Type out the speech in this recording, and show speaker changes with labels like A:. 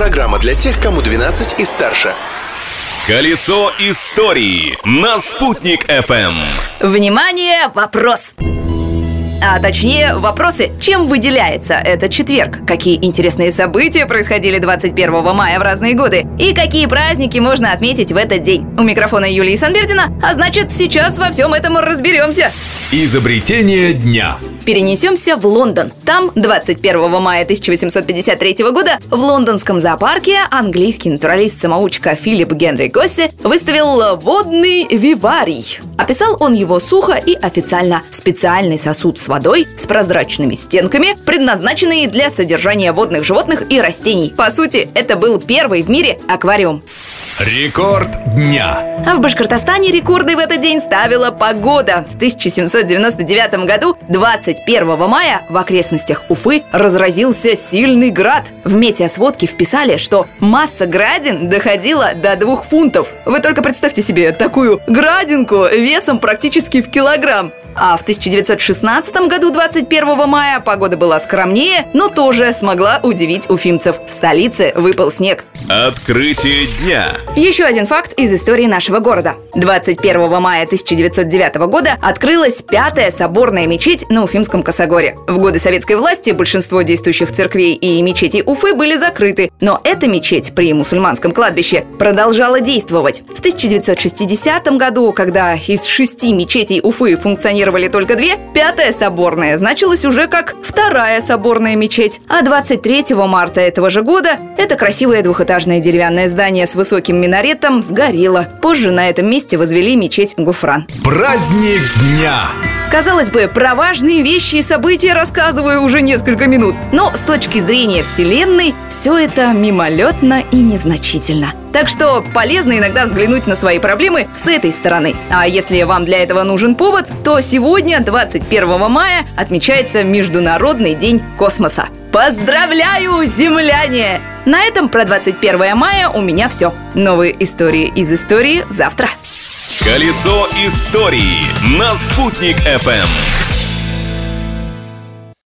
A: Программа для тех, кому 12 и старше.
B: Колесо истории на «Спутник FM.
C: Внимание, вопрос! А точнее, вопросы, чем выделяется этот четверг? Какие интересные события происходили 21 мая в разные годы? И какие праздники можно отметить в этот день? У микрофона Юлии Санбердина, а значит, сейчас во всем этом разберемся.
B: Изобретение дня.
C: Перенесемся в Лондон. Там 21 мая 1853 года в лондонском зоопарке английский натуралист-самоучка Филипп Генри Госси выставил водный виварий. Описал он его сухо и официально. Специальный сосуд с водой с прозрачными стенками, предназначенный для содержания водных животных и растений. По сути, это был первый в мире аквариум.
B: Рекорд дня.
C: А в Башкортостане рекорды в этот день ставила погода. В 1799 году, 21 мая, в окрестностях Уфы разразился сильный град. В метеосводке вписали, что масса градин доходила до двух фунтов. Вы только представьте себе такую градинку весом практически в килограмм. А в 1916 году, 21 мая, погода была скромнее, но тоже смогла удивить уфимцев. В столице выпал снег.
B: Открытие дня.
C: Еще один факт из истории нашего города. 21 мая 1909 года открылась пятая соборная мечеть на Уфимском Косогоре. В годы советской власти большинство действующих церквей и мечетей Уфы были закрыты, но эта мечеть при мусульманском кладбище продолжала действовать. В 1960 году, когда из шести мечетей Уфы функционировали только две, пятая соборная значилась уже как вторая соборная мечеть. А 23 марта этого же года это красивое двухэтажное деревянное здание с высоким минаретом сгорело. Позже на этом месте возвели мечеть Гуфран.
B: Праздник дня.
C: Казалось бы, про важные вещи и события рассказываю уже несколько минут. Но с точки зрения Вселенной, все это мимолетно и незначительно. Так что полезно иногда взглянуть на свои проблемы с этой стороны. А если вам для этого нужен повод, то сегодня, 21 мая, отмечается Международный день космоса. Поздравляю, земляне! На этом про 21 мая у меня все. Новые истории из истории завтра.
B: Колесо истории на «Спутник FM.